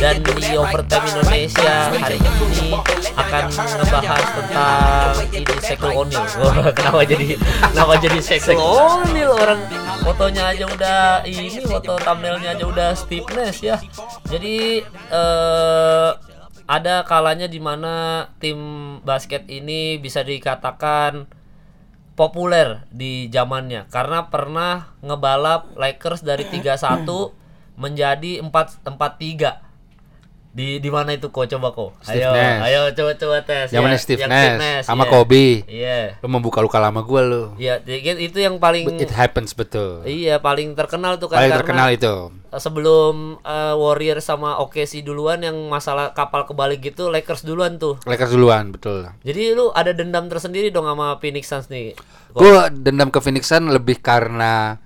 Dan di overtime Indonesia hari ini akan ngebahas tentang ini Sekul O'Neal. Wah, kenapa jadi kenapa jadi Sekul O'Neal orang fotonya aja udah ini foto thumbnailnya aja udah stiffness ya. Jadi eh ada kalanya di mana tim basket ini bisa dikatakan populer di zamannya karena pernah ngebalap Lakers dari 3-1 menjadi 4 4-3. Di di mana itu kok coba kok? Ayo, Steve Nash. ayo coba coba tes. Zamannya Ya, Steve yang Nash sama iya. Kobe. Iya. Lu membuka luka lama gua lu. Iya, jadi itu yang paling But it happens betul. Iya, paling terkenal tuh kan Paling karena terkenal itu. sebelum eh, Warrior sama OKC duluan yang masalah kapal kebalik gitu Lakers duluan tuh. Lakers duluan, betul. Jadi lu ada dendam tersendiri dong sama Phoenix Suns nih. Kok- Gua dendam ke Phoenix Sun lebih karena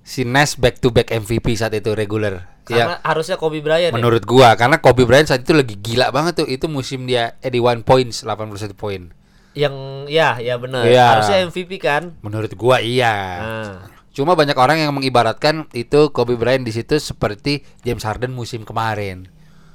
si Nash back to back MVP saat itu regular. Karena Ya, harusnya Kobe Bryant ya. menurut gua karena Kobe Bryant saat itu lagi gila banget tuh. Itu musim dia 81 points, 81 poin. Yang ya, ya benar. Iya. Harusnya MVP kan. Menurut gua iya. Nah, Cuma banyak orang yang mengibaratkan itu Kobe Bryant di situ seperti James Harden musim kemarin.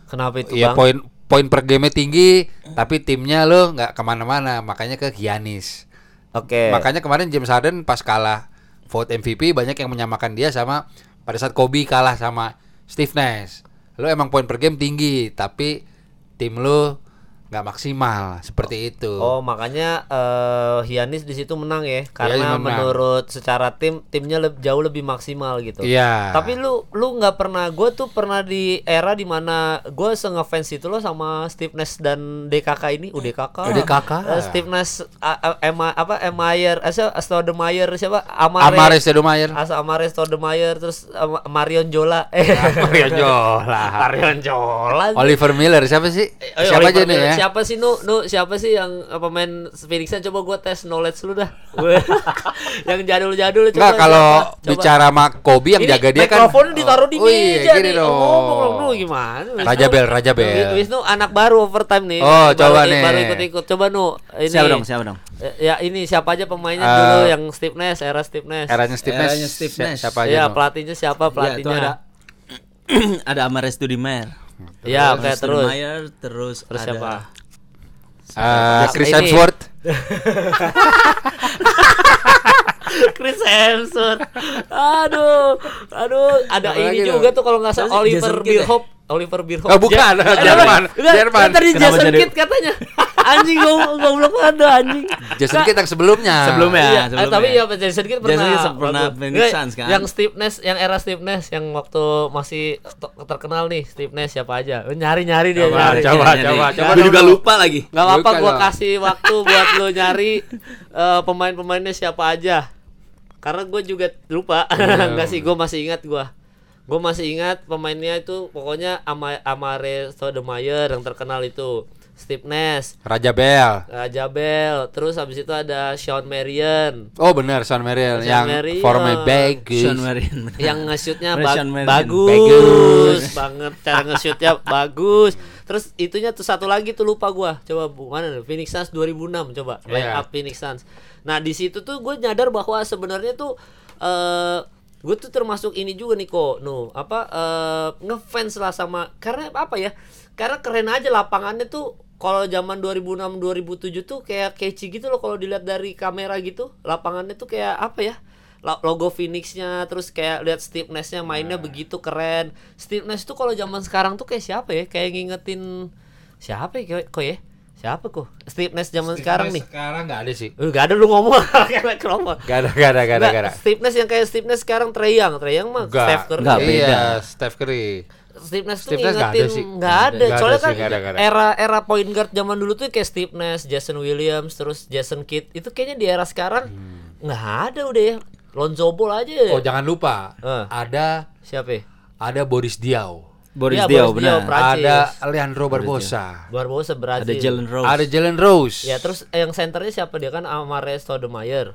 kenapa itu Iya Bang? poin poin per game tinggi, tapi timnya lo nggak ke mana-mana, makanya ke Giannis. Oke. Makanya kemarin James Harden pas kalah vote MVP banyak yang menyamakan dia sama pada saat Kobe kalah sama Steve Nash. Lo emang poin per game tinggi, tapi tim lo nggak maksimal seperti itu. Oh, makanya eh Giannis di situ menang ya. Karena menang. menurut secara tim timnya leb- jauh lebih maksimal gitu. Iya. Tapi lu lu nggak pernah gue tuh pernah di era di mana gue ngefans itu lo sama Steve Nash dan DKK ini UDKK. UDKK. Eh, Steve Nash a- Emma apa Emayer asa Stoudemire siapa Amare Amare Stoudemire. Asa Amare Stoudemire terus eh, Marion Jola eh Marion Jola. Marion Jola Oliver Miller siapa sih? Siapa Oliver aja nih Miller. Ya? Siapa sih Nu? Nu siapa sih yang pemain Phoenix Suns? coba gua tes knowledge lu dah. Yang jadul-jadul coba. Enggak kalau? Coba. bicara sama Kobe yang Ini jaga dia kan mikrofonnya ditaruh di Oh iya, meja gini nih. dong. Oh, ngomong dong Nu gimana? Raja Bel, Raja Bel. Wisnu, Wisnu anak baru overtime nih. Oh, Baru- coba nih. Baru ikut-ikut. Coba Nu. Ini Siapa dong? Siapa dong? Eh, Ya ini siapa aja pemainnya Eh, dulu yang Steve Nash, era Steve Nash. eranya Steve Nash. Eranya Steve Nash. Siapa aja? Iya, no? pelatihnya siapa Ya, itu pelatihnya? ada ada Amares Studimer. Iya, oke terus. Studemeyer, terus Terus ada siapa? Eh, Chris. Hemsworth. Chris Hemsworth. Aduh, aduh, ada Apa ini juga dong? tuh kalau nggak salah? Oliver ya? Bierhoff. Oliver Bierhoff. Oh, bukan, Ja- Jerman. Jerman. Tadi Jason jadi- Kidd katanya. Anjing gua goblok banget anjing. Jason Kidd yang sebelumnya. Sebelumnya. Iya, eh, sebelumnya. tapi ya Jason Kidd pernah Jason Kidd pernah. Phoenix Suns, kan? Yang Steve Nash, yang era Steve Nash yang waktu masih terkenal nih Steve Nash siapa aja. Nyari-nyari dia Coba, nyari. coba, Nyari. coba, coba Gua juga lupa lagi. Gak apa-apa gua kasih waktu buat lo nyari eh, pemain-pemainnya siapa aja. Karena gue juga lupa. Enggak sih, gue masih ingat gua. Gue masih ingat pemainnya itu pokoknya Ama Amare Stoudemire yang terkenal itu. Steve Nash, Raja Bell. Raja Bell, terus habis itu ada Sean Marion Oh benar Sean Merrill Sean yang Merrill. formnya bagus. Sean Marion. yang nge-shootnya Bener, ba- Marion. bagus, Bagus. banget cara nge-shootnya bagus terus itunya tuh satu lagi tuh lupa gua coba bu mana nih? Phoenix Suns 2006 coba line Iya. up Phoenix Suns nah di situ tuh gue nyadar bahwa sebenarnya tuh eh gue tuh termasuk ini juga nih kok no apa eh ngefans lah sama karena apa ya? Karena keren aja lapangannya tuh kalau zaman 2006 2007 tuh kayak catchy gitu loh kalau dilihat dari kamera gitu. Lapangannya tuh kayak apa ya? Lo- logo Phoenixnya terus kayak lihat Steve Nash-nya mainnya begitu keren. Steve Nash tuh kalau zaman sekarang tuh kayak siapa ya? Kayak ngingetin siapa ya kok ya siapa kok Steve Nash zaman sekarang nih Sekarang nggak ada sih. Eh, gak ada lu ngomong kayak kenapa Gak ada, gak ada, gak ada, Nggak, gak ada. Steve Nash yang kayak Steve Nash sekarang Young Trae Young mah Nggak. Steph Curry Nggak, beda. Iya, Steph Curry. Steve Nash tuh Steve Nash nggak ada ngingetin sih. nggak ada. ada. Soalnya Nggak ada kan sih, nggak ada, nggak ada. era era point guard zaman dulu tuh kayak Steve Nash, Jason Williams, terus Jason Kidd. Itu kayaknya di era sekarang nggak ada udah ya. Lonzo Ball aja. ya. Hmm. Oh jangan lupa, Eh. ada Siapa? ya? ada Boris Diaw, Boris Iya, Diaw Boris benar. Prancis. ada Leandro Barbosa, Barbosa Brazil. Ada Jalen Rose. ada Jalen Rose. Ya terus yang senternya siapa dia kan Amare Stoudemire.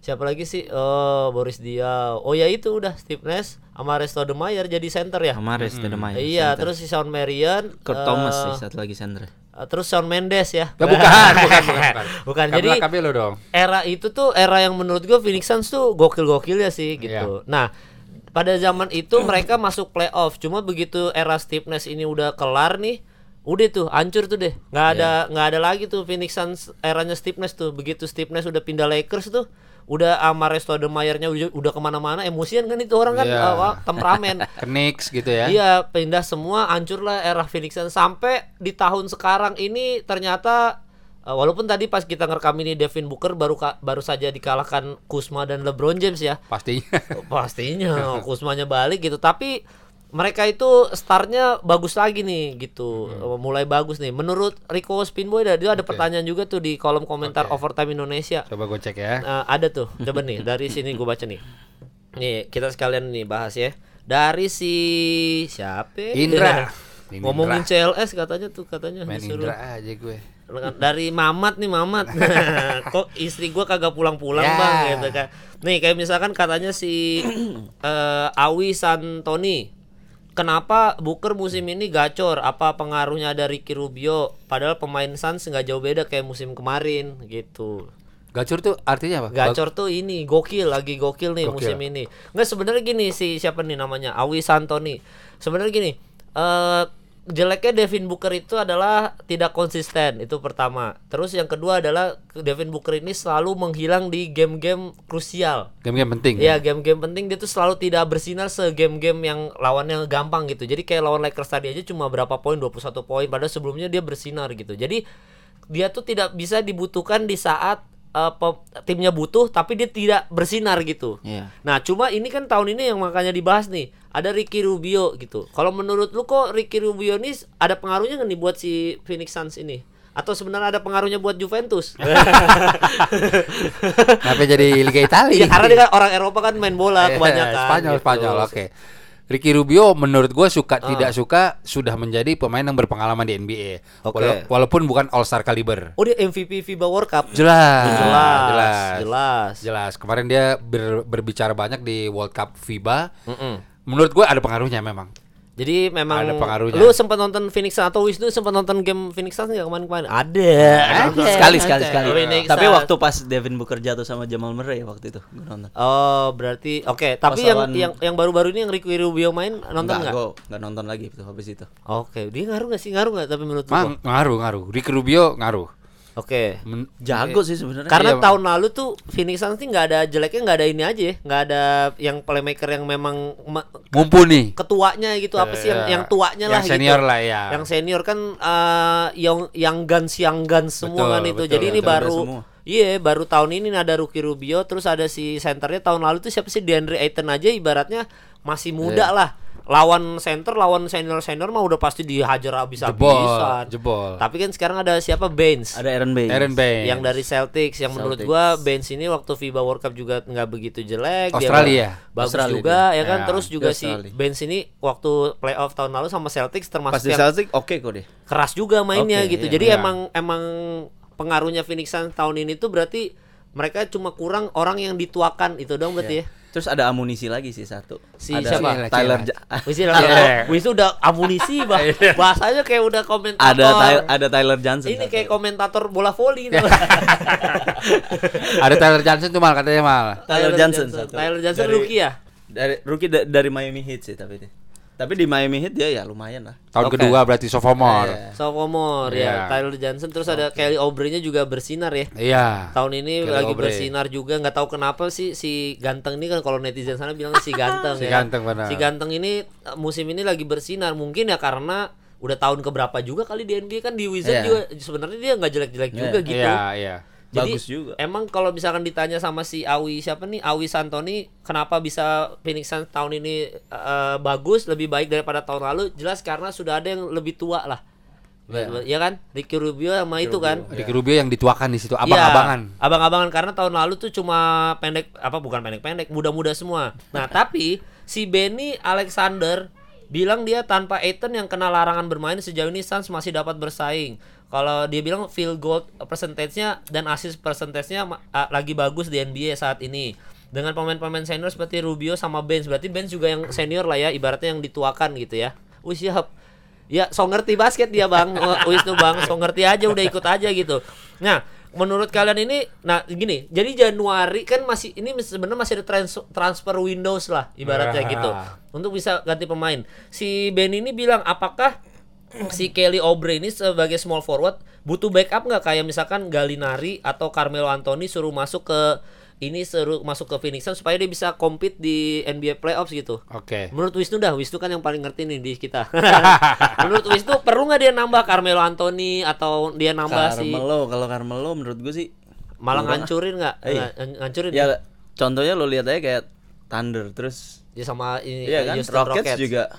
Siapa lagi sih? Oh, Boris Diaw. Oh ya itu udah Steve Nash, Amaris Stoudemire jadi center ya. Amares Stoudemire. Iya, center. terus si Sean Marion, Kurt eh, Thomas sih satu lagi center. eh, terus Sean Mendes ya. Ya, bukan, bukan, bukan, bukan. Bukan, jadi Cabello dong. era itu tuh era yang menurut gue Phoenix Suns tuh gokil-gokil ya sih Iya. gitu. Nah, pada zaman itu mereka masuk playoff. Cuma begitu era Steve Nash ini udah kelar nih, udah tuh hancur tuh deh. nggak ada Iya. nggak ada lagi tuh Phoenix Suns eranya Steve Nash tuh. Begitu Steve Nash udah pindah Lakers tuh, udah Amaris Stoudemire-nya udah, udah ke mana-mana emosian kan itu orang kan Iya. uh, temperamen. Knicks gitu ya. Iya, pindah semua, hancurlah era Phoenix Suns sampai di tahun sekarang ini ternyata uh, walaupun tadi pas kita ngerekam ini Devin Booker baru ka- baru saja dikalahkan Kuzma dan LeBron James ya. Pastinya. Pastinya Kuzmanya balik gitu, tapi mereka itu startnya bagus lagi nih gitu. Uh, Mulai bagus nih. Menurut Rico Spinboy dia ada Oke. pertanyaan juga tuh di kolom komentar Oke. Overtime Indonesia. Coba gue cek ya. Nah, ada tuh. Coba nih dari sini gue baca nih. Nih, kita sekalian nih bahas ya. Dari si siapa? Indra. Ngomongin. CLS katanya tuh katanya Main disuruh. Indra aja gue. Dari Mamat nih Mamat. Kok istri gua kagak pulang-pulang, Ya. Bang gitu kan. Nih, kayak misalkan katanya si eh, Awi Santoni Kenapa Booker musim ini gacor? Apa pengaruhnya ada Ricky Rubio? Padahal pemain Suns nggak jauh beda kayak musim kemarin gitu. Gacor tuh artinya apa? Gacor tuh ini gokil lagi gokil nih Gokil. musim ini. Nggak sebenarnya gini si siapa nih namanya Awi Santoni. Sebenarnya gini, eh jeleknya Devin Booker itu adalah tidak konsisten itu pertama. Terus yang kedua adalah Devin Booker ini selalu menghilang di game-game krusial. Game-game penting. Iya game-game penting dia tuh selalu tidak bersinar se-game-game yang lawannya gampang gitu. Jadi kayak lawan Lakers tadi aja cuma berapa poin 21 poin padahal sebelumnya dia bersinar gitu. Jadi dia tuh tidak bisa dibutuhkan di saat pe- timnya butuh tapi dia tidak bersinar gitu. Iya. Nah, cuma ini kan tahun ini yang makanya dibahas nih. Ada Ricky Rubio gitu. Kalau menurut lu kok Ricky Rubio ini ada pengaruhnya nggak nih buat si Phoenix Suns ini? Atau sebenarnya ada pengaruhnya buat Juventus? Kenapa jadi Liga Italia? Iya, karena dia kan orang Eropa kan main bola Eh, kebanyakan. Spanyol, gitu. Spanyol. Oke. Ricky Rubio menurut gue suka tidak suka sudah menjadi pemain yang berpengalaman di NBA. Oke. Wala- walaupun bukan All Star kaliber. Oh dia MVP FIBA World Cup. Jelas, jelas, jelas, jelas. jelas. Kemarin dia ber- berbicara banyak di World Cup FIBA. Mm-mm. Menurut gue ada pengaruhnya memang. Jadi memang Ada pengaruhnya. Lu sempat nonton Phoenix Suns atau Wisnu sempat nonton game Phoenix Suns nggak kemarin-kemarin? Ada. Sekali sekali sekali. Phoenix Tapi Suns. waktu pas Devin Booker jatuh sama Jamal Murray waktu itu gue nonton. Oh, berarti oke, tapi Pas yang yang yang baru-baru ini yang Ricky Rubio main nonton nggak? gue nggak nonton lagi tuh habis itu. Oke, dia ngaruh nggak sih? Ngaruh nggak tapi menurut? Mang, ngaruh, ngaruh. Ricky Rubio ngaruh. Oke. Men- Jago sih sebenarnya. Karena Iya, tahun lalu tuh Phoenix Suns sih nggak ada jeleknya nggak ada ini aja, ya. nggak ada yang playmaker yang memang ma- mumpuni. ketuanya gitu apa sih yang Iya. yang tuanya Yang lah senior gitu. lah, ya. Yang senior kan eh, yang yang guns yang guns semua Betul, kan itu. betul, Jadi ini betul. baru. Iya, baru tahun ini ada Rookie Rubio terus ada si centernya tahun lalu tuh siapa sih DeAndre Ayton aja ibaratnya masih muda Iya. lah. Lawan center, lawan senior-senior mah udah pasti dihajar Jebol, habis-habisan. jebol. Tapi kan sekarang ada siapa Baines Ada Aaron Baines. Aaron Baines. yang dari Celtics yang menurut Celtics. gua Baines ini waktu FIBA World Cup juga nggak begitu jelek dia Australia. ba- bagus Australia juga ya kan Ya, terus juga dia si. Baines ini waktu playoff tahun lalu sama Celtics termasuk di yang Celtic oke kok deh. keras juga mainnya Oke, gitu iya. jadi Iya. emang emang pengaruhnya Phoenix Suns tahun ini tuh berarti mereka cuma kurang orang yang dituakan itu dong berarti ya Terus ada amunisi lagi sih satu. Si ada siapa? Tyler Cila, Ja- Wis Iya. Wis itu udah amunisi bah. Bahasanya kayak udah komentator. ada Ty- ada Tyler Johnson. Ini satu. kayak komentator bola voli itu. Ada Tyler Johnson tuh mal katanya mal. Tyler Johnson satu. Tyler Johnson Dari- rookie ya? dari rookie da- dari Miami Heat sih tapi dia. Tapi di Miami Heat dia ya lumayan lah. Tahun Oke. kedua berarti sophomore. Iya. Sophomore ya, Iya. Tyler Johnson terus ada Kelly Oubre-nya juga bersinar ya. Iya. Tahun ini Kelly lagi bersinar juga nggak tahu kenapa sih si ganteng ini kan kalau netizen sana bilang si ganteng Si ya. kan. ganteng, benar. Si ganteng ini eh, musim ini lagi bersinar mungkin ya karena udah tahun keberapa juga kali di NBA kan di Wizard Iya. juga sebenarnya dia nggak jelek-jelek Iya. juga gitu. Iya, iya. Jadi Bagus juga. emang kalau misalkan ditanya sama si Awi siapa nih Awi Santoni kenapa bisa Phoenix Suns tahun ini eh, bagus lebih baik daripada tahun lalu jelas karena sudah ada yang lebih tua lah. Iya. Ya kan? Ricky Rubio sama itu kan. Ricky Rubio yang dituakan di situ, Iya, abang-abangan. abang-abangan karena tahun lalu tuh cuma pendek apa bukan pendek-pendek, muda-muda semua. Nah, tapi si Benny Alexander bilang dia tanpa Aiton yang kena larangan bermain sejauh ini Suns masih dapat bersaing. Kalau dia bilang field goal percentage-nya dan assist percentage-nya ah, lagi bagus di NBA saat ini. dengan pemain-pemain senior seperti Rubio sama Benz. Berarti Benz juga yang senior lah ya ibaratnya yang dituakan gitu ya. Wih siap. Ya so ngerti basket dia bang. Oh, Wisnu bang. So ngerti aja udah ikut aja gitu. Nah menurut kalian ini nah gini jadi Januari kan masih ini sebenarnya masih ada trans- transfer windows lah ibaratnya Ya. gitu untuk bisa ganti pemain si Ben ini bilang apakah si Kelly Oubre ini sebagai small forward butuh backup nggak kayak misalkan Galinari atau Carmelo Anthony suruh masuk ke ini suruh masuk ke Phoenix Suns supaya dia bisa compete di NBA playoffs gitu. Oke. Menurut Wisnu dah, Wisnu kan yang paling ngerti nih di kita. Menurut Wisnu perlu nggak dia nambah Carmelo Anthony atau dia nambah si Carmelo kalau Carmelo menurut gue sih malah ngancurin nggak? Iya. Ngan- Ngancurin ya contohnya lo lihat aja kayak Thunder terus ya sama ini iya kan Houston Rockets, juga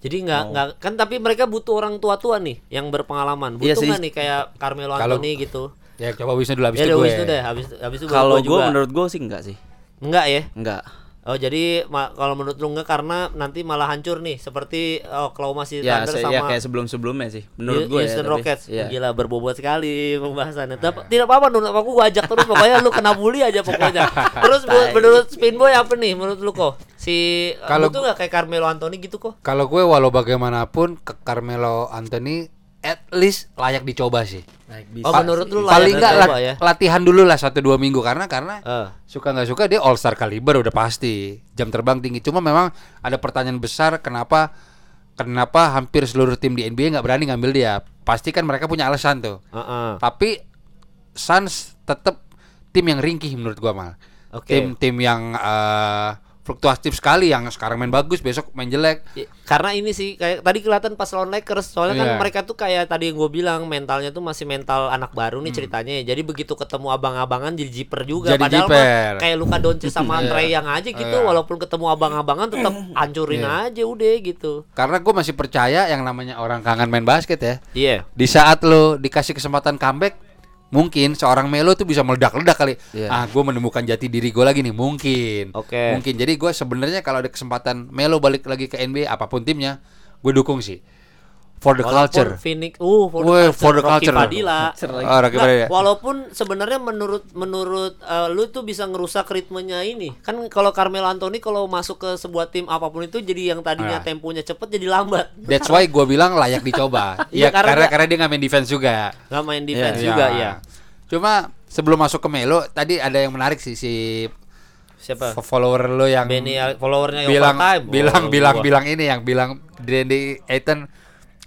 Jadi nggak nggak kan tapi mereka butuh orang tua-tua nih yang berpengalaman. Iya Butuh sih. nggak nih kayak Carmelo Anthony gitu? Ya coba Wisnu dulu habis Ya itu gue. Wisnu deh, habis habis itu kalau gue menurut gue sih enggak sih enggak ya. enggak Oh jadi kalau menurut lu enggak karena nanti malah hancur nih seperti oh, Oklahoma City ya, Thunder se- sama ya kayak sebelum sebelumnya sih menurut gue ya Rockets. iya. Gila berbobot sekali pembahasannya. Tapi tidak apa-apa menurut aku gua ajak terus pokoknya lu kena bully aja pokoknya. Terus bu- menurut Spin Boy apa nih menurut lu kok? Si Kalau- kalau tuh nggak kayak Carmelo Anthony gitu kok? Kalau gue walau bagaimanapun ke Carmelo Anthony at least layak dicoba sih. Oh Pa- menurut lu layak paling nggak lat- ya? latihan dulu lah satu dua minggu karena karena Eh. suka nggak suka dia all star kaliber udah pasti jam terbang tinggi cuma memang ada pertanyaan besar kenapa kenapa hampir seluruh tim di NBA nggak berani ngambil dia pasti kan mereka punya alasan tuh Heeh. tapi Suns tetap tim yang ringkih menurut gua mal Oke. tim tim yang eh, fluktuatif sekali yang sekarang main bagus besok main jelek I- Karena ini sih kayak tadi kelihatan pas lawan Lakers soalnya kan Iya. mereka tuh kayak tadi yang gue bilang mentalnya tuh masih mental anak baru nih ceritanya ya. Jadi begitu ketemu abang-abangan jadi jiper juga Hmm. Jadi padahal jiper. mah kayak Luka Doncic sama Iya. Trey yang aja gitu Iya. walaupun ketemu abang-abangan tetap hancurin Iya. aja udah gitu. karena gue masih percaya yang namanya orang kangen main basket ya Iya. di saat lo dikasih kesempatan comeback mungkin seorang Melo tuh bisa meledak-ledak kali. Iya. ah gue menemukan jati diri gue lagi nih. Mungkin. Oke. mungkin. Jadi gue sebenarnya kalau ada kesempatan Melo balik lagi ke NBA apa pun timnya gue dukung sih for the Walaupun culture Phoenix, uh, for the Woi, culture, for the Rocky culture. Padilla. Oh, Rocky Nggak, Padilla. walaupun sebenarnya menurut menurut eh, lu tuh bisa ngerusak ritmenya ini. Kan kalau Carmelo Anthony kalau masuk ke sebuah tim apa pun itu jadi yang tadinya Ah. temponya cepet jadi lambat. that's why gue bilang layak dicoba Iya, ya karena karena karena dia nggak main defense juga Nggak main defense Iya. juga ya. cuma sebelum masuk ke Melo tadi ada yang menarik sih si Siapa? follower lo yang Benny followernya bilang overtime. bilang Oh, bilang gua. bilang ini yang bilang Randy Ayton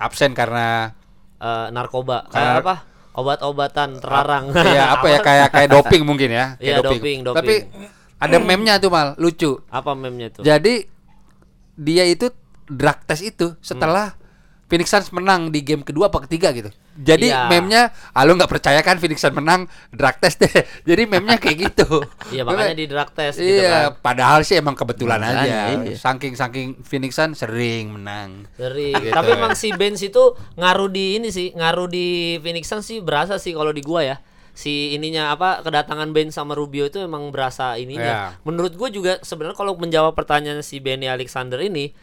absen karena Eh, narkoba. Karena- Kayak apa? Obat-obatan terlarang. ya apa ya kayak kayak doping mungkin ya Iya, kayak doping, doping. tapi ada meme-nya tuh mal lucu apa meme-nya tuh? jadi dia itu drug test itu setelah Phoenix Suns menang di game kedua apa ketiga gitu jadi Iya. meme-nya ah, lu nggak percaya kan Phoenix Suns menang drug test deh jadi meme-nya kayak gitu Iya, makanya di drug test gitu iya kan. padahal sih emang kebetulan Makanya, aja iya. saking saking Phoenix Suns sering menang Sering. Gitu. Tapi emang si Benz itu ngaruh di ini sih, ngaruh di Phoenix Suns sih berasa sih kalau di gua ya. Si ininya apa kedatangan Ben sama Rubio itu emang berasa ininya. Iya. Menurut gua juga sebenarnya kalau menjawab pertanyaan si Benny Alexander ini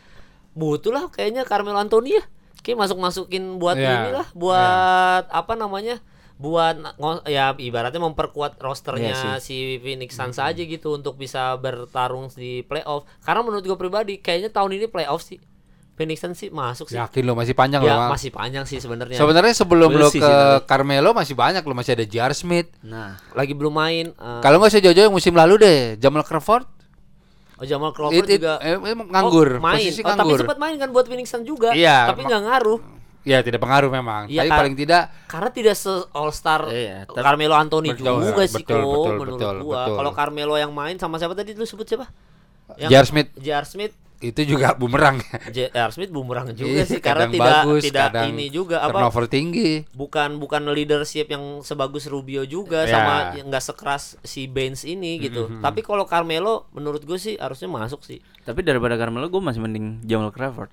butuh lah kayaknya Carmelo Anthony ya. Kayak masuk-masukin buat Iya. inilah, buat apa namanya? buat ya ibaratnya memperkuat rosternya Iya si Phoenix Suns aja gitu untuk bisa bertarung di playoff. Karena menurut gue pribadi kayaknya tahun ini playoff sih. Phoenix Suns sih masuk sih. yakin lo masih panjang Ya lo Mal. masih panjang sih sebenarnya. Sebenarnya sebelum lo ke sih. Carmelo masih banyak lo masih ada J.R. Smith. nah Lagi belum main. eh, Kalau nggak sejauh yang musim lalu deh, Jamal Crawford oh, Jamal Crawford it, it, juga eh, emang nganggur, Oh, main. posisi Oh, tapi nganggur. sempat main kan buat Phoenix Suns juga. Iya, Tapi nggak ngaruh Ya tidak pengaruh memang. Iya, Tapi paling tidak karena tidak se All Star Iya, Carmelo Anthony Betul, juga sih betul, kok betul, menurut betul, gua. betul. Kalau Carmelo yang main sama siapa tadi lu sebut siapa? J.R. Smith. J.R. Smith itu juga bumerang. J.R. Smith bumerang juga Iya, sih karena kadang tidak bagus, tidak kadang ini juga apa turnover tinggi. bukan bukan leadership yang sebagus Rubio juga Ya. sama yang nggak sekeras si Baines ini gitu. Mm-hmm. Tapi kalau Carmelo menurut gue sih harusnya masuk sih. tapi daripada Carmelo gue masih mending Jamal Crawford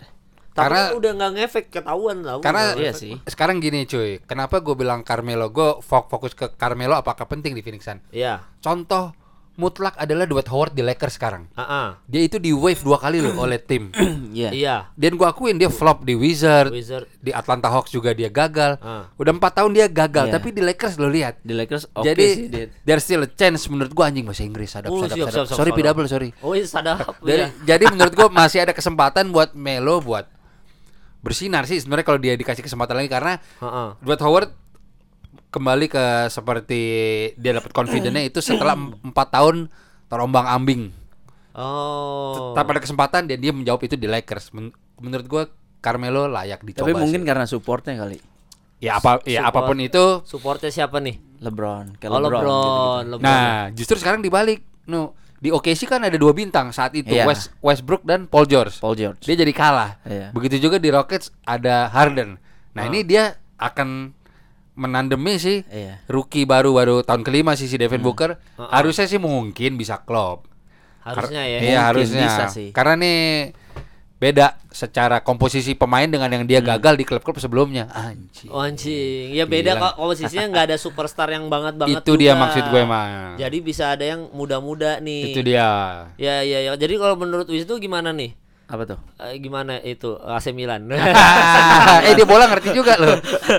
Tapi Karena- kan udah nggak ngefek ketahuan tau. Karena Iya sih. sekarang gini cuy, kenapa gue bilang Carmelo? Gue fok- fokus ke Carmelo apakah penting di Phoenix Suns? Iya. Contoh mutlak adalah Dwight Howard di Lakers sekarang. Ah, ah. Dia itu di wave dua kali loh oleh tim. Iya. Iya. Dan gua akuin dia flop di Wizard, Wizard. di Atlanta Hawks juga dia gagal. Ah. Udah empat tahun dia gagal, Iya. tapi di Lakers lo lihat. Di Lakers oke Jadi sih dia. there's still a chance menurut gua anjing bahasa Inggris sadap Oh, sadap, siap, sadap. siap, siap, Sorry. PW sorry. Oh, iya sadap. Jadi, Iya. jadi menurut gua masih ada kesempatan buat Melo buat bersinar sih sebenarnya kalau dia dikasih kesempatan lagi karena Heeh. Dwight Howard kembali ke seperti dia dapat confidence-nya itu setelah em- empat tahun terombang ambing. Oh. Tanpa ada kesempatan dan dia menjawab itu di Lakers. Men- menurut gua Carmelo layak dicoba. Tapi mungkin sih. karena supportnya kali. ya apa ya Support. apa pun itu. supportnya siapa nih? LeBron, Oh, LeBron. LeBron. LeBron. Nah, justru sekarang dibalik. No, di OKC kan ada dua bintang saat itu Iya. West Westbrook dan Paul George. Paul George. Dia jadi kalah. Iya. Begitu juga di Rockets ada Harden. Nah, Ah. ini dia akan menandemi sih Iya. rookie baru baru tahun kelima sih si Devin Hmm. Booker. Ah. Harusnya sih mungkin bisa klop. Harusnya ya. Iya, Mungkin harusnya. bisa sih. Karena nih beda secara komposisi pemain dengan yang dia gagal di klub-klub sebelumnya. Anjing. Oh, anjing. Ya beda kok komposisinya nggak ada superstar yang banget banget. Itu dia juga. maksud gue emang. Jadi bisa ada yang muda-muda nih. Itu dia. Ya ya ya. Jadi kalau menurut Wisnu gimana nih? Apa tuh? Eh, gimana itu AC Milan? eh dia bola ngerti juga loh.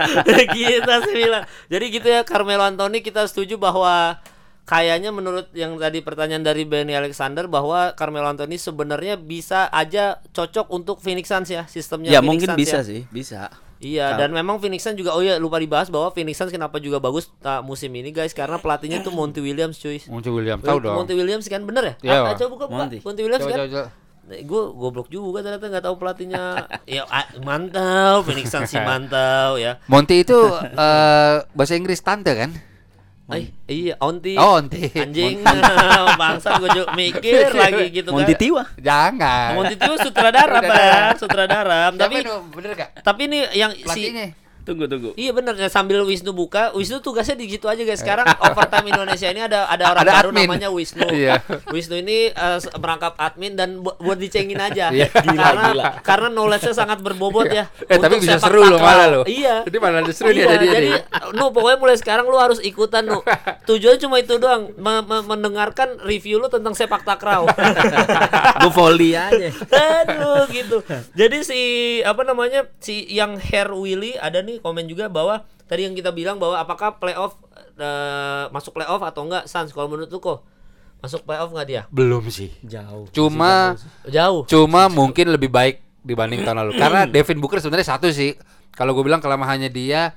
kita AC Milan. Jadi gitu ya Carmelo Anthony kita setuju bahwa kayaknya menurut yang tadi pertanyaan dari Benny Alexander bahwa Carmelo Anthony sebenarnya bisa aja cocok untuk Phoenix Suns ya sistemnya. Ya Phoenix mungkin Suns bisa ya. sih, bisa. Iya dan memang Phoenix Suns juga oh iya lupa dibahas bahwa Phoenix Suns kenapa juga bagus uh, musim ini guys karena pelatihnya tuh Monty Williams cuy. Muncul William tahu dong. Monty Williams kan bener ya? Iya, Ah, coba buka buka. Monty. Monty Williams Coba, kan? coba, coba. Gue goblok juga ternyata nggak tahu pelatihnya. ya mantau, Phoenix Suns sih mantau ya. Monty itu eh, bahasa Inggris tante kan? Eh, iya, onti. Oh, onti. Anjing, bangsa gue juga mikir lagi gitu Monty kan. Tiwa. Jangan. Monty itu sutradara, Bang, sutradara. Tapi Tapi bener gak? tapi ini yang si. Tunggu tunggu. Iya bener ya sambil Wisnu buka, Wisnu tugasnya di gitu aja guys. Sekarang overtime Indonesia ini ada ada orang Ada baru admin. namanya Wisnu. Iya. Wisnu ini eh, merangkap admin dan bu- buat dicengin aja. Iya. karena gila. karena knowledge-nya sangat berbobot ya. Eh tapi bisa seru loh malah loh. Iya. Jadi malah seru nih Iya, ada dia jadi nih. nu pokoknya mulai sekarang lu harus ikutan nu. Tujuannya cuma itu doang, me- me- mendengarkan review lu tentang sepak takraw. Gue volley aja. Aduh gitu. Jadi si apa namanya si yang Hair Willy ada nih komen juga bahwa tadi yang kita bilang bahwa apakah playoff eh, masuk playoff atau enggak Suns kalau menurut lu kok masuk playoff nggak dia? Belum sih. Jauh. Cuma Jauh. cuma mungkin lebih baik dibanding tahun lalu. Karena Devin Booker sebenarnya satu sih. Kalau gue bilang kelemahannya dia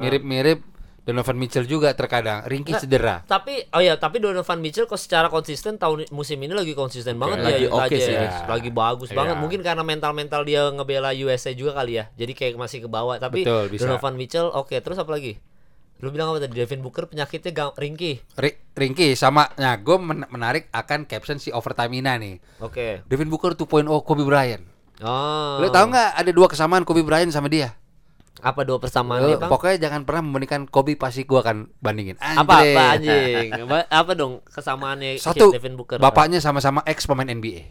mirip-mirip Donovan Mitchell juga terkadang. Ringkih Nggak, cedera. Tapi oh ya, tapi Donovan Mitchell kok secara konsisten tahun musim ini lagi konsisten banget Lagi ya oke Utah sih, ya. Lagi bagus banget. Iya. Mungkin karena mental-mental dia ngebela USA juga kali ya. Jadi kayak masih ke bawah. Tapi Betul, bisa. Donovan Mitchell oke, terus apa lagi? Lu bilang apa tadi? Devin Booker penyakitnya ga- ringkih. Ri- Ringkih sama nah gue men- menarik akan caption si overtime Ina nih. Oke. Devin Booker 2.0 Kobe Bryant. Oh. Lu tahu nggak ada dua kesamaan Kobe Bryant sama dia? Apa dua Lu, persamaannya, Bang? pokoknya jangan pernah membandingkan Kobe pasti gua akan bandingin. Apa Anjir. apa anjing? Apa dong kesamaannya Satu, Devin Booker? bapaknya sama-sama ex pemain NBA.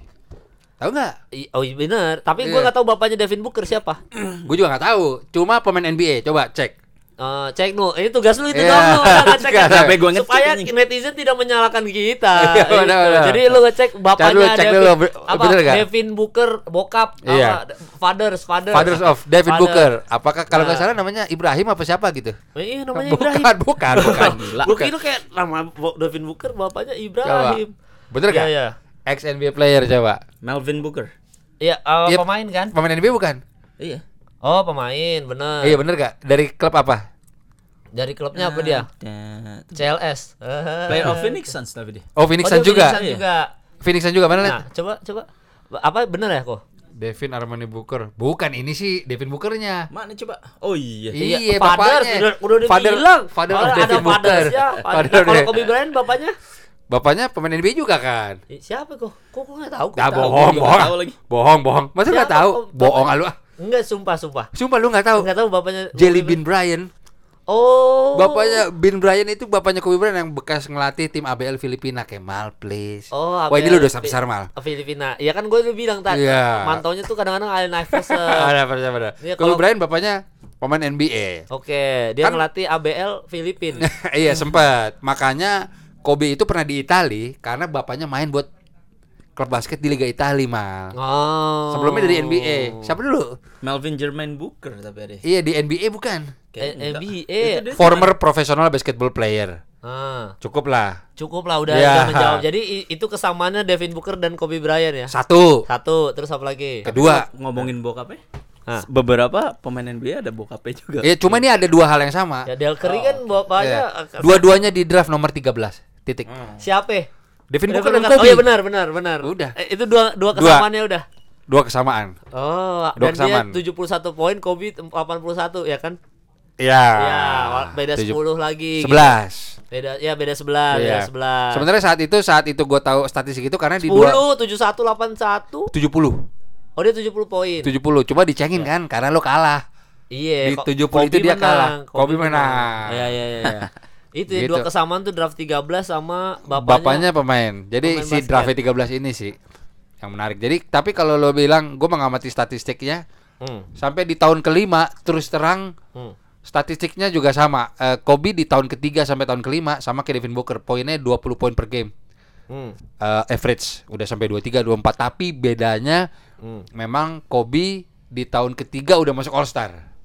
Tahu nggak? Oh bener, tapi gua Iya. nggak tahu bapaknya Devin Booker siapa. gue juga nggak tahu. Cuma pemain NBA. Coba cek. Eh, cek nu, ini tugas lu itu Iya. doang lu Nggak ngecek. Sampai gua ngecek supaya anjing. netizen tidak menyalahkan kita. Iya, Gitu. benar, benar. Jadi lu ngecek bapaknya dulu, cek Devin, dulu, apa bener nggak? Devin Booker bokap Iya. apa fathers fathers Fathers of David Father. Booker. Apakah kalau nggak Nah. salah namanya Ibrahim apa siapa gitu? Eh, Iya namanya bukan, Ibrahim. bukan, bukan. Gua kira kayak nama Devin Booker bapaknya Coba. Ibrahim. Bener Iya, gak? iya. Ex NBA player coba. Melvin Booker. Iya, eh, Iya. pemain kan? Pemain NBA bukan? Iya. Oh, pemain, bener. Iya bener gak? Dari klub apa? Dari klubnya apa dia? CLS. Player of Phoenix Suns tapi dia. Oh Phoenix Oh, Suns juga. Phoenix Suns juga. Phoenix Suns juga mana Nah, lihat? coba coba apa bener ya kok? Devin Armani Booker. Bukan ini sih Devin Bookernya. Mana coba? Oh iya. Iya, fathers, bapaknya. udah, udah Father- dibilang. father of Malah ada Devin Booker. Father Father, of kalau Kobe Bryant bapaknya? Bapaknya pemain NBA juga kan? Siapa kok? Kok gue nggak tahu? Tahu? bohong, bohong. Bohong, bohong. Masa nggak Siapa? tahu? Oh, Bohong bapaknya- ah lu ah. Enggak, sumpah, sumpah. Sumpah lu nggak tahu. Enggak tahu bapaknya. Jelly Bean Bryant. Oh. Bapaknya Bean Bryant itu bapaknya Kobe Bryant yang bekas ngelatih tim ABL Filipina Kemal please. Oh, Wah ini ABL lu dosa besar mal. Fi- Filipina. Ya kan gue udah bilang tadi. Iya. Mantaunya tuh kadang-kadang Allen Iverson. Ada pada pada. Iya, Kobe kalau- Bryant bapaknya pemain NBA. Oke, dia Kan- ngelatih ABL Filipin. iya sempat. Makanya Kobe itu pernah di Itali karena bapaknya main buat klub basket di Liga Italia mal. Oh. Sebelumnya dari NBA. Siapa dulu? Melvin Jermaine Booker tapi ada. Iya di NBA bukan. Eh, Enggak. NBA. Former professional basketball player. Ah, Cukup lah. cukup lah udah, Ya. udah menjawab. Jadi itu kesamaannya Devin Booker dan Kobe Bryant ya. Satu. Satu, terus apa lagi? Kedua. ngomongin bokapnya. Hah. Beberapa pemain NBA ada bokapnya juga. Ya cuma ini ada dua hal yang sama. Ya Del Curry kan bapaknya Iya. Dua-duanya di draft nomor 13. Titik. siapa? Ya? Devin Booker dan benar. Kobe. Oh iya benar, benar, benar. Udah. Eh, itu dua dua Dua. kesamaannya udah. Dua kesamaan. Oh, Dua dan kesamaan. dia 71 poin, Kobe 81 ya kan? Iya. Ya, beda Tujuh- 10 lagi. gitu. 11. Beda ya beda 11, Iya. beda 11. Sebenarnya saat itu saat itu gue tahu statistik itu karena di 10, dua 71, 81. 70. Oh dia 70 poin. 70. Coba dicengin kan karena lo kalah. Iya. Di Ko- 70 itu Kobe dia menang, kalah. Kobe menang. Iya iya iya. itu ya, Gitu. dua kesamaan tuh draft 13 sama bapaknya. Bapaknya pemain. Jadi pemain si draft 13 ini sih yang menarik. Jadi tapi kalau lo bilang gue mengamati statistiknya Hmm. sampai di tahun kelima terus terang Hmm. statistiknya juga sama. Eh, Kobe di tahun ketiga sampai tahun kelima sama kayak Devin Booker poinnya 20 poin per game. Hmm. Eh, average udah sampai 23 24 tapi bedanya Hmm. memang Kobe di tahun ketiga udah masuk All Star.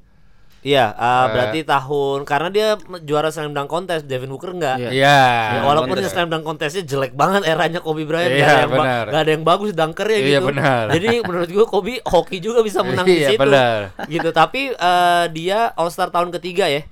Iya, ah, Eh. berarti tahun karena dia juara slam dunk contest, Devin Booker enggak. Iya. Ya, walaupun contest. slam dunk contestnya jelek banget eranya Kobe Bryant Iya, gak, ada yang ba- benar. gak ada yang bagus dunkernya Iya, gitu. benar. Jadi menurut gua Kobe hoki juga bisa menang di Iya, situ. benar. Gitu. Tapi eh, dia All Star tahun ketiga ya.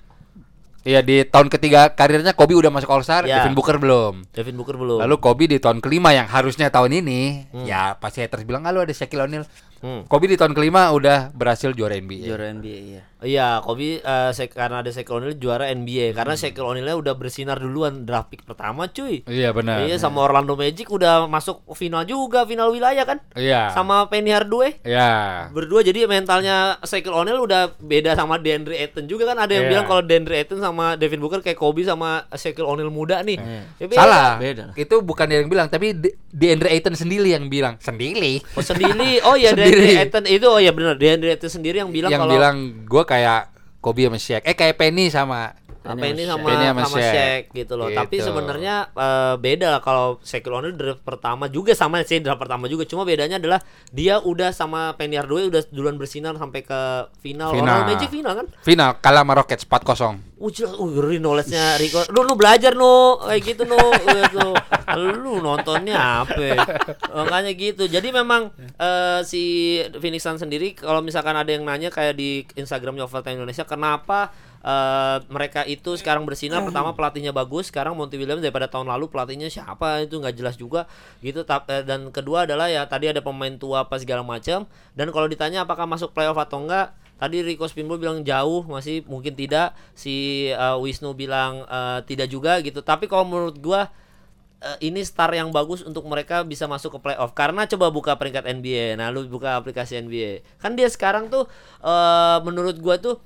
Iya di tahun ketiga karirnya Kobe udah masuk All Star, Iya. Devin Booker belum. Devin Booker belum. Lalu Kobe di tahun kelima yang harusnya tahun ini, ya pasti haters bilang ah lu ada Shaquille O'Neal. Hmm. Kobe di tahun kelima udah berhasil juara NBA. Juara NBA ya. Iya, Kobe eh, Sek- karena ada Shaquille O'Neal juara NBA karena Hmm. Shaquille O'Neal udah bersinar duluan draft pick pertama cuy. Iya benar. Iya sama Orlando Magic udah masuk final juga, final wilayah kan? Iya. Sama Penny Hardaway. Iya. Berdua jadi mentalnya Shaquille O'Neal udah beda sama DeAndre Ayton juga kan ada yang Iya. bilang kalau DeAndre Ayton sama Devin Booker kayak Kobe sama Shaquille O'Neal muda nih. Ya beda. Salah. Beda. Itu bukan dia yang bilang, tapi di, di Andre Ayton sendiri yang bilang. Sendiri. Oh sendiri. Oh ya Sendiri. Ayton itu oh ya benar DeAndre Ayton sendiri yang bilang yang kalau bilang gua kayak Kobe sama Shaq. Eh kayak Penny sama apa ini sama Penny sama, sama Shaq. Shaq. gitu loh. Gitu. Tapi sebenarnya eh, beda lah kalau Shaquille O'Neal draft pertama juga sama sih draft pertama juga. Cuma bedanya adalah dia udah sama Penny Hardaway udah duluan bersinar sampai ke final. Final. Orlando Magic final kan? final kalah sama Rockets 4-0. Uh, uh, ngeri knowledge-nya Rico. Lu, lu belajar nu kayak gitu nu. Uh, tuh. Lu nontonnya apa? Makanya gitu. Jadi memang eh, si Phoenix Suns sendiri kalau misalkan ada yang nanya kayak di Instagramnya Overtime Indonesia kenapa eh, mereka itu sekarang bersinar pertama pelatihnya bagus sekarang Monty Williams daripada tahun lalu pelatihnya siapa itu nggak jelas juga gitu eh, dan kedua adalah ya tadi ada pemain tua apa segala macam dan kalau ditanya apakah masuk playoff atau enggak Tadi Rico Spinball bilang jauh masih mungkin tidak. Si uh, Wisnu bilang uh, tidak juga gitu. Tapi kalau menurut gua uh, ini start yang bagus untuk mereka bisa masuk ke playoff karena coba buka peringkat NBA. Nah, lu buka aplikasi NBA. Kan dia sekarang tuh uh, menurut gua tuh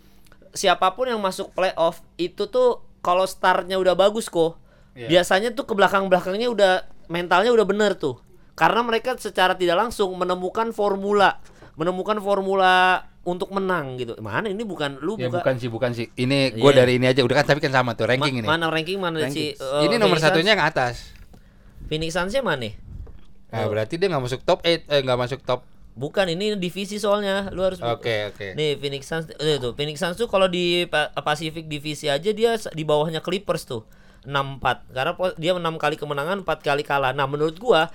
siapa pun yang masuk playoff itu tuh kalau startnya udah bagus kok. Biasanya tuh ke belakang-belakangnya udah mentalnya udah bener tuh. Karena mereka secara tidak langsung menemukan formula, menemukan formula untuk menang gitu. Mana ini bukan lu Ya buka bukan sih, bukan sih. Ini gua Iya. dari ini aja udah kan tapi kan sama tuh Ma- ranking ini. Mana ranking mana si uh, ini nomor Phoenix Suns? satunya yang atas. Phoenix Suns-nya mana? Nah, berarti dia nggak masuk top 8 eh nggak masuk top. Bukan ini divisi soalnya. Lu harus. Oke, oke. Nih Phoenix Suns eh, tuh Phoenix Suns tuh kalau di Pa- Pacific divisi aja dia di bawahnya Clippers tuh 6-4 karena dia 6 kali kemenangan 4 kali kalah. Nah, menurut gua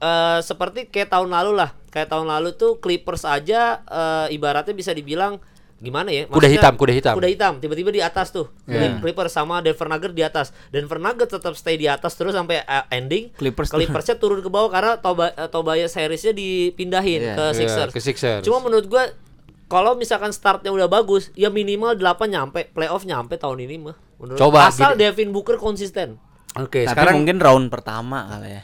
eh, seperti kayak tahun lalu lah. Kayak tahun lalu tuh Clippers aja eh, ibaratnya bisa dibilang gimana ya? Kuda Maksudnya, hitam, kuda hitam. Kuda hitam tiba-tiba di atas tuh. Iya. Clippers sama Denver Nuggets di atas. Denver Nuggets tetap stay di atas terus sampai eh, ending. Clippers- Clippersnya turun ke bawah karena Toba, eh, Tobias Harrisnya dipindahin Iya. ke Iya, Sixers. ke Sixers. Cuma menurut gua kalau misalkan startnya udah bagus, ya minimal 8 nyampe, playoff nyampe tahun ini mah. Menurut Coba, asal gini. Devin Booker konsisten. Oke, Tapi sekarang mungkin round pertama kali ya.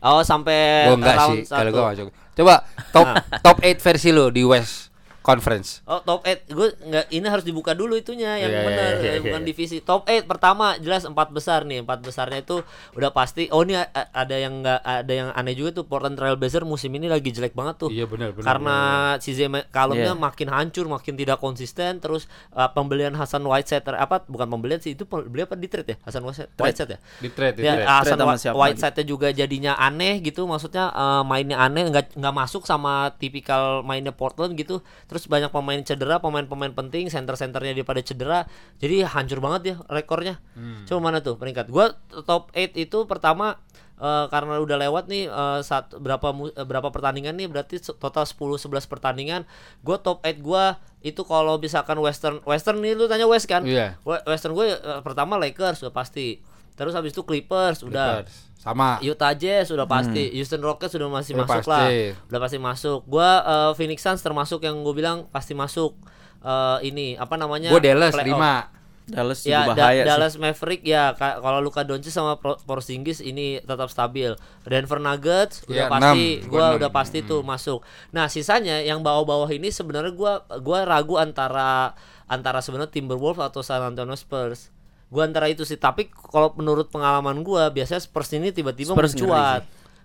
Oh, sampai gua enggak round sih kalau gua. Coba top top 8 versi lo di West. Conference. Oh top 8 gue nggak ini harus dibuka dulu itunya yang Iya, benar iya, iya, bukan iya. divisi. Top 8 pertama jelas empat besar nih. Empat besarnya itu udah pasti. Oh ini ada yang nggak ada yang aneh juga tuh. Portland Trail Blazers musim ini lagi jelek banget tuh. Iya, benar, benar, karena si CJ Kalumnya Iya. makin hancur makin tidak konsisten. Terus uh, pembelian Hasan Whiteside apa bukan pembelian sih itu beli apa? Di trade ya? Hasan Whiteside, Whiteside ya? Di trade, di Ya, trade. Hasan Whi- siapa Whiteside-nya juga jadinya aneh gitu. Maksudnya eh, mainnya aneh nggak nggak masuk sama tipikal mainnya Portland gitu. Terus banyak pemain cedera pemain-pemain penting center-centernya dia pada cedera jadi hancur banget ya rekornya Hmm. coba mana tuh peringkat gua top 8 itu pertama eh, karena udah lewat nih eh, sat- berapa eh, berapa pertandingan nih berarti total 10 11 pertandingan gua top 8 gua itu kalau misalkan Western Western nih lu tanya West kan. We- Western gue pertama Lakers udah pasti. Terus habis itu Clippers udah. Clippers. Sama. Utah Jazz sudah pasti. Houston Rockets sudah masih Udah masuk pasti. lah. Udah pasti masuk. Gua eh, Phoenix Suns termasuk yang gue bilang pasti masuk. Eh, ini apa namanya? Gue Dallas playoff. 5. Dallas Ya, juga Da- bahaya sih. Dallas Maverick ya ka- kalau Luka Doncic sama Porzingis ini tetap stabil. Denver Nuggets udah Ya, pasti, enam. Gua gua enam. udah pasti tuh masuk. Nah, sisanya yang bawah-bawah ini sebenarnya gua gua ragu antara antara sebenarnya Timberwolves atau San Antonio Spurs. Gua antara itu sih, tapi kalau menurut pengalaman gua biasanya Spurs ini tiba-tiba Spurs ngeri mencuat.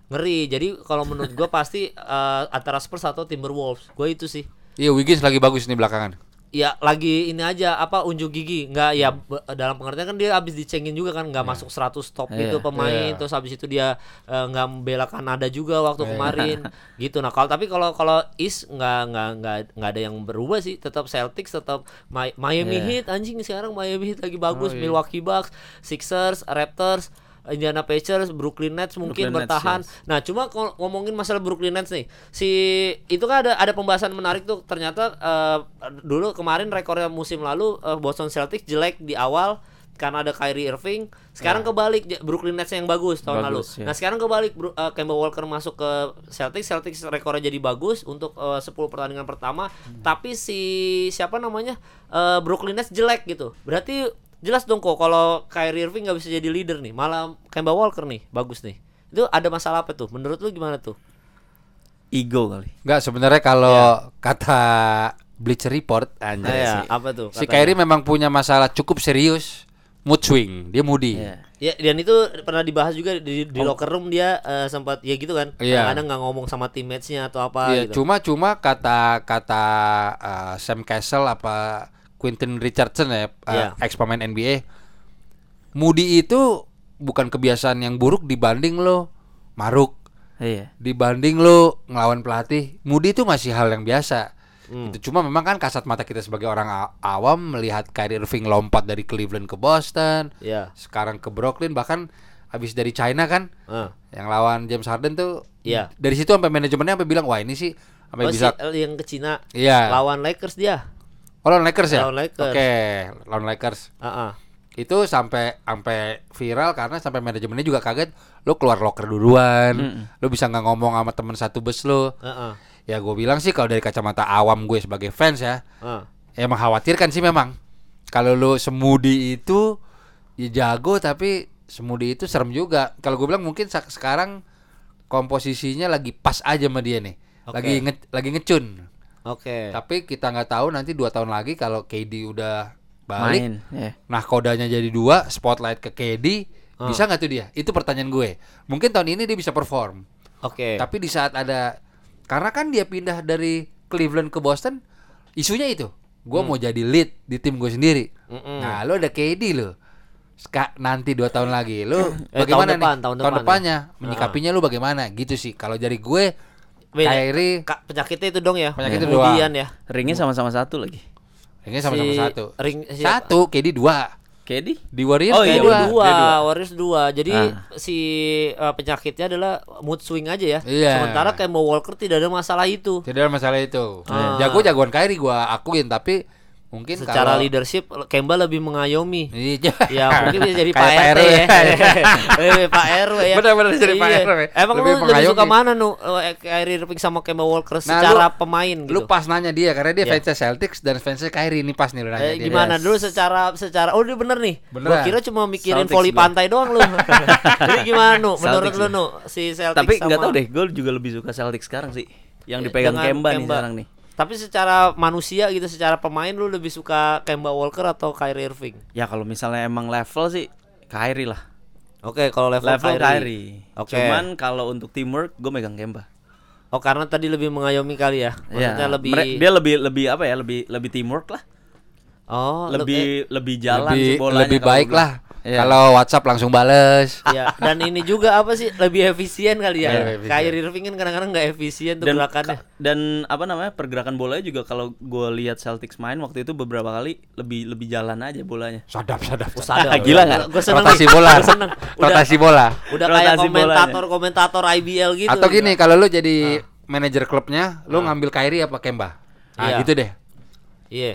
Ngeri. Jadi kalau menurut gua pasti eh, antara Spurs atau Timberwolves. Gua itu sih. Iya, Wiggins lagi bagus nih belakangan. Ya lagi ini aja apa unjuk gigi. Nggak ya be- dalam pengertian kan dia habis dicengin juga kan nggak masuk 100 top Iya. itu pemain. Iya. terus habis itu dia eh, nggak membela Kanada juga waktu kemarin. Gitu. Nah kalau tapi kalau kalau East nggak nggak nggak nggak ada yang berubah sih. Tetap Celtics tetap Mi- Miami Iya. Heat anjing sekarang Miami Heat lagi bagus. Oh, iya. Milwaukee Bucks Sixers Raptors Indiana Pacers, Brooklyn Nets mungkin Brooklyn Nets, bertahan. yes. Nah, cuma kalau ngomongin masalah Brooklyn Nets nih, si itu kan ada ada pembahasan menarik tuh. Ternyata eh, dulu kemarin rekornya musim lalu eh, Boston Celtics jelek di awal karena ada Kyrie Irving. Sekarang kebalik J- Brooklyn Nets yang bagus tahun Bagus, lalu. ya. Nah, sekarang kebalik eh, Kemba Walker masuk ke Celtics. Celtics rekornya jadi bagus untuk eh, 10 pertandingan pertama, tapi si siapa namanya? eh, Brooklyn Nets jelek gitu. Berarti jelas dong kok kalau Kyrie Irving nggak bisa jadi leader nih, malah Kemba Walker nih bagus nih. Itu ada masalah apa tuh? Menurut lu gimana tuh? Ego kali. Enggak, sebenarnya kalau kata Bleacher Report Nah, anjay ya, sih. apa tuh? Si katanya? Kyrie memang punya masalah cukup serius mood swing. Dia moody. Iya. Ya, dan itu pernah dibahas juga di, di locker room dia eh, sempat ya gitu kan. Oh. Iya. Kadang nggak ngomong sama teammates-nya atau apa Iya, gitu. cuma cuma kata kata uh, Sam Castle apa Quentin Richardson ya, uh, Iya. ex pemain NBA. Moody itu bukan kebiasaan yang buruk dibanding lo maruk, Iya. dibanding lo ngelawan pelatih. Moody itu masih hal yang biasa. Hmm. Itu cuma memang kan kasat mata kita sebagai orang awam melihat Kyrie Irving lompat dari Cleveland ke Boston, Iya. sekarang ke Brooklyn bahkan habis dari China kan Ah. yang lawan James Harden tuh Iya. dari situ sampai manajemennya sampai bilang wah ini sih sampai Oh, bisa si, yang ke Cina. Iya. Lawan Lakers dia. Oh, lawan Lakers ya? Lawan Lakers. Oke, lawan Lakers. Ah, ah. Itu sampai sampai viral karena sampai manajemennya juga kaget lu keluar locker duluan. Lu bisa nggak ngomong sama teman satu bus lu. Ah, ah. Ya gue bilang sih kalau dari kacamata awam gue sebagai fans ya, Ah. ya mengkhawatirkan sih memang. Kalau lu semudi itu ya jago tapi semudi itu serem juga. Kalau gue bilang mungkin sa- sekarang komposisinya lagi pas aja sama dia nih. Oke. Lagi nge lagi ngecun. Oke. Tapi kita nggak tahu nanti dua tahun lagi kalau KD udah balik, Main. Iya. nah kodanya jadi dua, spotlight ke KD, Ah. bisa nggak tuh dia? Itu pertanyaan gue. Mungkin tahun ini dia bisa perform, Oke. tapi di saat ada, karena kan dia pindah dari Cleveland ke Boston, isunya itu, gue mau jadi lead di tim gue sendiri. Hmm. Mm-mm. Nah, lo ada KD lo. Ska, nanti dua tahun lagi lo Eh, bagaimana tahun depan, nih tahun depan ya. depannya menyikapinya lo bagaimana gitu sih kalau dari gue Kyrie Ka- penyakitnya itu dong ya. Penyakit itu Kemudian ya. Ringnya sama-sama satu lagi. ini sama-sama Si satu ring- siapa? satu KD dua Kedi? di Warriors Oh, iya, dua. dua, dua. Warriors dua. Jadi Ah. si uh, penyakitnya adalah mood swing aja ya. Iya. Sementara Kemba Walker tidak ada masalah itu. Tidak ada masalah itu. Ah. Jago jagoan Kyrie gua akuin tapi mungkin Secara kalau leadership Kemba lebih mengayomi. Iya. Ya mungkin bisa jadi Pak RT ya. RW. Eh, Pak RW ya. Benar-benar jadi Pak Iya. RW. Emang Lebih lu lebih suka mengayomi. mana nu eh, Kyrie Irving sama Kemba Walker Nah, secara lu- pemain gitu? Lu pas nanya dia karena dia Iya. fansnya Celtics dan fansnya Kyrie ini pas nih lu nanya Eh, dia. gimana Yes. dulu secara secara oh dia bener nih. Gua Beneran. kira cuma mikirin Celtics voli gua. pantai doang lu. Jadi gimana nu? Menurut Celtics lu gua. nu si Celtics Tapi sama nggak tahu deh, gue juga lebih suka Celtics sekarang sih. Yang Ya, dipegang dengan Kemba, nih Kemba. sekarang nih. Tapi secara manusia gitu, secara pemain lu lebih suka Kemba Walker atau Kyrie Irving? Ya kalau misalnya emang level sih Kyrie lah. Oke, kalau level, Level Kyrie. Kyrie. Oke. Cuman kalau untuk teamwork gue megang Kemba. Oh, karena tadi lebih mengayomi kali ya. Maksudnya Ya, lebih dia lebih lebih apa ya? Lebih lebih teamwork lah. Oh, le- lebih lebih jalan lebih sih bolanya lebih baik lah. Iya. Kalau WhatsApp langsung bales. Iya, dan ini juga apa sih lebih efisien kali ya. Kyrie Irving kan kadang-kadang nggak efisien tuh dan gerakannya. ka- dan apa namanya pergerakan bolanya juga kalau gue lihat Celtics main waktu itu beberapa kali lebih lebih jalan aja bolanya Sadap, sadap. Oh, sadar. Gila nggak? Gue seneng Rotasi bola. Gua seneng. Udah, Rotasi bola. udah kayak Rotasi komentator-komentator IBL gitu. Atau gini, kalau lu jadi manajer klubnya, lu ngambil Kyrie apa Kemba? Iya. Nah, gitu deh. Iya.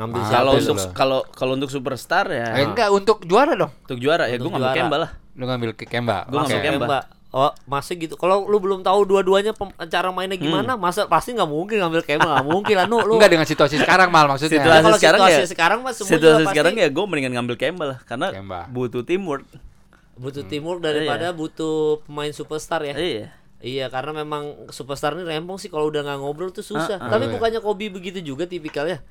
Ngambil Ah, siapa kalau untuk kalau kalau untuk superstar ya Eh, enggak untuk juara dong. untuk juara ya gue ngambil. Kemba lah Lu ngambil ke Kemba. Gua Oke. ngambil Kemba. Oh, masih gitu. Kalau lu belum tahu dua-duanya cara mainnya gimana, masa pasti nggak mungkin ngambil Kemba, nggak mungkin lah. Nu, lu. Enggak dengan situasi sekarang mal maksudnya. Ya, Situasi kalau sekarang situasi ya- sekarang mah semua situasi pasti sekarang ya gue mendingan ngambil Kemba lah karena Kemba. butuh teamwork butuh timur daripada butuh pemain superstar ya. iya Iya karena memang superstar ini rempong sih kalau udah nggak ngobrol tuh susah. Ah, ah. Tapi Iya. bukannya Kobe begitu juga tipikalnya?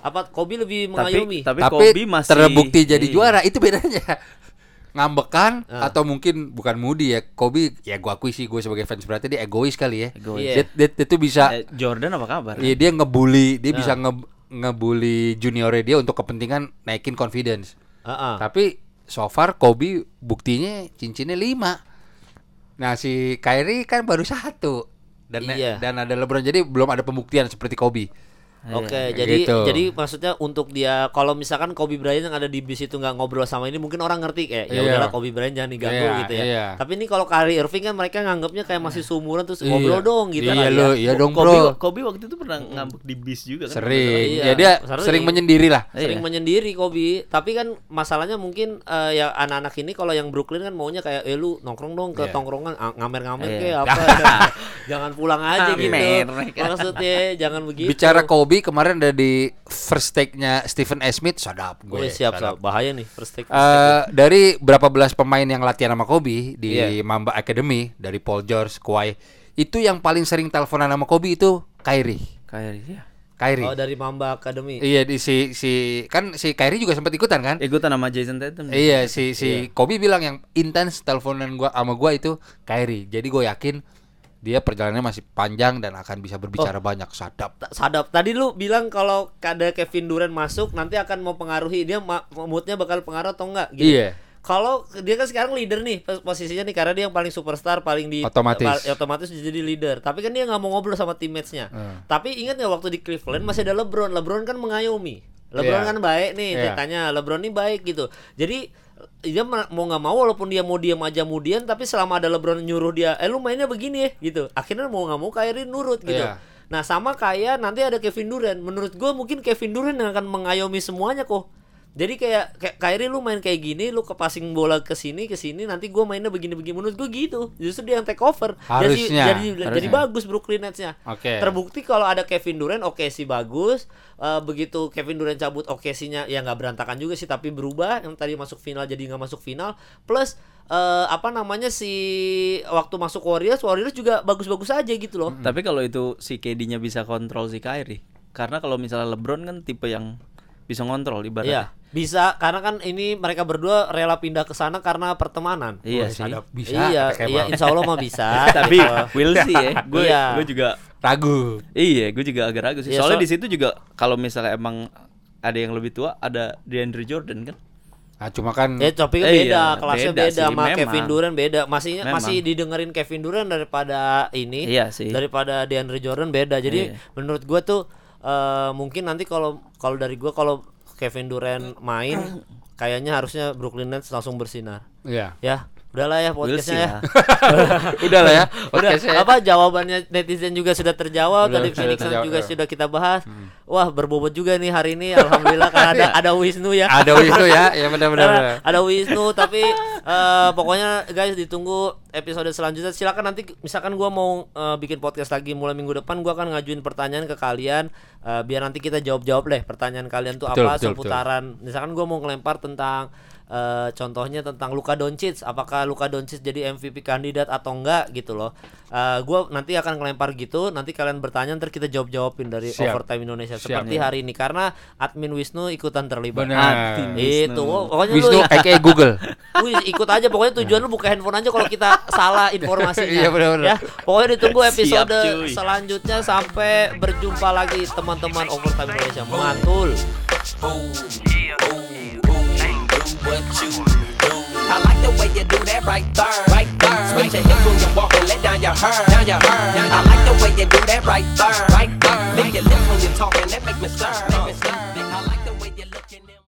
Apa Kobe lebih tapi mengayomi? tapi, Tapi Kobe masih terbukti jadi iya. juara itu bedanya. Ngambekan Ah. atau mungkin bukan Moody ya. Kobe ya gua akui sih gue sebagai fans berarti dia egois kali ya. Egois. Iya. Dia, dia, dia tuh bisa Eh, Jordan apa kabar Iya dia ngebully, dia bisa nge ngebully juniornya dia untuk kepentingan naikin confidence. Heeh. Tapi so far Kobe buktinya cincinnya 5. Nah, si Kyrie kan baru satu. Dan Iya. dan ada LeBron jadi belum ada pembuktian seperti Kobe. Oke, Kayak jadi gitu. jadi maksudnya untuk dia kalau misalkan Kobe Bryant yang ada di bis itu nggak ngobrol sama ini mungkin orang ngerti kayak ya Iya. udahlah Kobe Bryant jangan diganggu Iya, gitu ya. iya. Tapi ini kalau Kyrie Irving kan mereka nganggapnya kayak masih seumuran terus ngobrol Iya. dong gitu Iya kali lo, ya. iya dong, Kobe, Bro. Kobe waktu itu pernah ngambek di bis juga kan Sering. Iya, Ya dia sering. sering menyendiri lah. Sering Iya. menyendiri Kobe, tapi kan masalahnya mungkin eh, ya anak-anak ini kalau yang Brooklyn kan maunya kayak eh lu nongkrong dong ke Iya. tongkrongan ngamer-ngamer Iya. kayak apa jangan pulang aja gitu. Maksudnya jangan begitu. Bicara Kobe kemarin ada di first take-nya Stephen A. Smith, sadap gue. Gue siap, sadap. siap. bahaya nih first take. Eh, dari berapa belas pemain yang latihan sama Kobe di Iya. Mamba Academy dari Paul George, Kawhi, itu yang paling sering teleponan sama Kobe itu Kyrie. kayak ya Kyrie. Oh dari Mamba Academy. Iya di si si kan si Kyrie juga sempat ikutan kan? ikutan sama Jason Tatum Iya si si Kobe bilang yang intens teleponan gua sama gua itu Kyrie. Jadi gue yakin dia perjalanannya masih panjang dan akan bisa berbicara Oh. banyak sadap. Sadap. Tadi lu bilang kalau ada Kevin Durant masuk nanti akan mempengaruhi dia ma- moodnya bakal pengaruh atau enggak gitu. Iya. Kalau dia kan sekarang leader nih pos- posisinya nih karena dia yang paling superstar paling di Otomatis. pa- otomatis jadi leader. Tapi kan dia nggak mau ngobrol sama teammates-nya. Hmm. Tapi ingat nggak waktu di Cleveland masih ada LeBron. LeBron kan mengayomi. LeBron Iya. kan baik nih Iya. ceritanya. LeBron ini baik gitu. Jadi dia ma- mau nggak mau walaupun dia mau diam aja kemudian tapi selama ada LeBron nyuruh dia eh lu mainnya begini ya gitu. Akhirnya mau nggak mau Kyrie nurut gitu. Iya. nah sama kayak nanti ada Kevin Durant. Menurut gue mungkin Kevin Durant yang akan mengayomi semuanya kok jadi kayak kayak Kyrie lu main kayak gini lu ke passing bola ke sini ke sini nanti gue mainnya begini-begini. Menurut gue gitu. Justru dia yang take over. Harusnya. jadi jadi, jadi Harusnya. bagus Brooklyn Nets-nya. Oke. terbukti kalau ada Kevin Durant oke sih bagus. Eh, begitu Kevin Durant cabut oke nya ya nggak berantakan juga sih tapi berubah. Yang tadi masuk final jadi nggak masuk final. Plus eh, apa namanya si waktu masuk Warriors Warriors juga bagus-bagus aja gitu loh. Tapi kalau itu si KD-nya bisa kontrol si Kyrie karena kalau misalnya LeBron kan tipe yang bisa ngontrol Iya, ibaratnya bisa karena kan ini mereka berdua rela pindah ke sana karena pertemanan. iya Wah, sih sadap. Bisa. iya, iya insya Allah mah bisa. tapi gitu. will sih ya gue Iya. gue juga Ragu. iya gue juga agak ragu sih Iya, soalnya so- di situ juga kalau misalnya emang ada yang lebih tua ada DeAndre Jordan kan Nah, cuma kan Ya tapi kan Eh, beda, iya, kelasnya beda beda, sih, sama memang. Kevin Durant beda. Masih Memang. masih didengerin Kevin Durant daripada ini. Iya sih. Daripada DeAndre Jordan beda. Jadi Iya. menurut gua tuh eh, mungkin nanti kalau kalau dari gua kalau Kevin Durant main kayaknya harusnya Brooklyn Nets langsung bersinar. Iya. Ya, udahlah ya podcastnya sih ya. lah. Udah lah ya. Udah, podcastnya. apa jawabannya netizen juga sudah terjawab Udah, tadi Phoenix terjawab, juga ya. sudah kita bahas. Wah, berbobot juga nih hari ini alhamdulillah karena ada ada Wisnu ya. Ada Wisnu ya, ya benar-benar. Ada Wisnu tapi eh, pokoknya guys ditunggu episode selanjutnya silakan nanti misalkan gua mau eh, bikin podcast lagi mulai minggu depan gua akan ngajuin pertanyaan ke kalian eh, biar nanti kita jawab-jawab deh pertanyaan kalian tuh Betul, apa betul, seputaran misalkan gua mau ngelempar tentang eh, contohnya tentang Luka Doncic, apakah Luka Doncic jadi MVP kandidat atau enggak gitu loh. Eh, gua nanti akan ngelempar gitu, nanti kalian bertanya ntar kita jawab jawabin dari Siap. overtime Indonesia Siap. seperti hari ini karena admin Wisnu ikutan terlibat. Benar. Admin Itu, Wisnu. pokoknya Wisnu lu aka Google. Wih, ikut aja pokoknya tujuan lu buka handphone aja kalau kita salah informasinya. Iya, benar-benar. Ya, pokoknya ditunggu episode Siap, selanjutnya sampai berjumpa lagi teman-teman Overtime Indonesia. Mantul. Yeah. What you do. I like the way you do that right there, right there. Switch your hips when you walk and let down your hair, down your hair. I like the way you do that right there, right there. Lick your lips when you're talking, that make me stir, make me stir.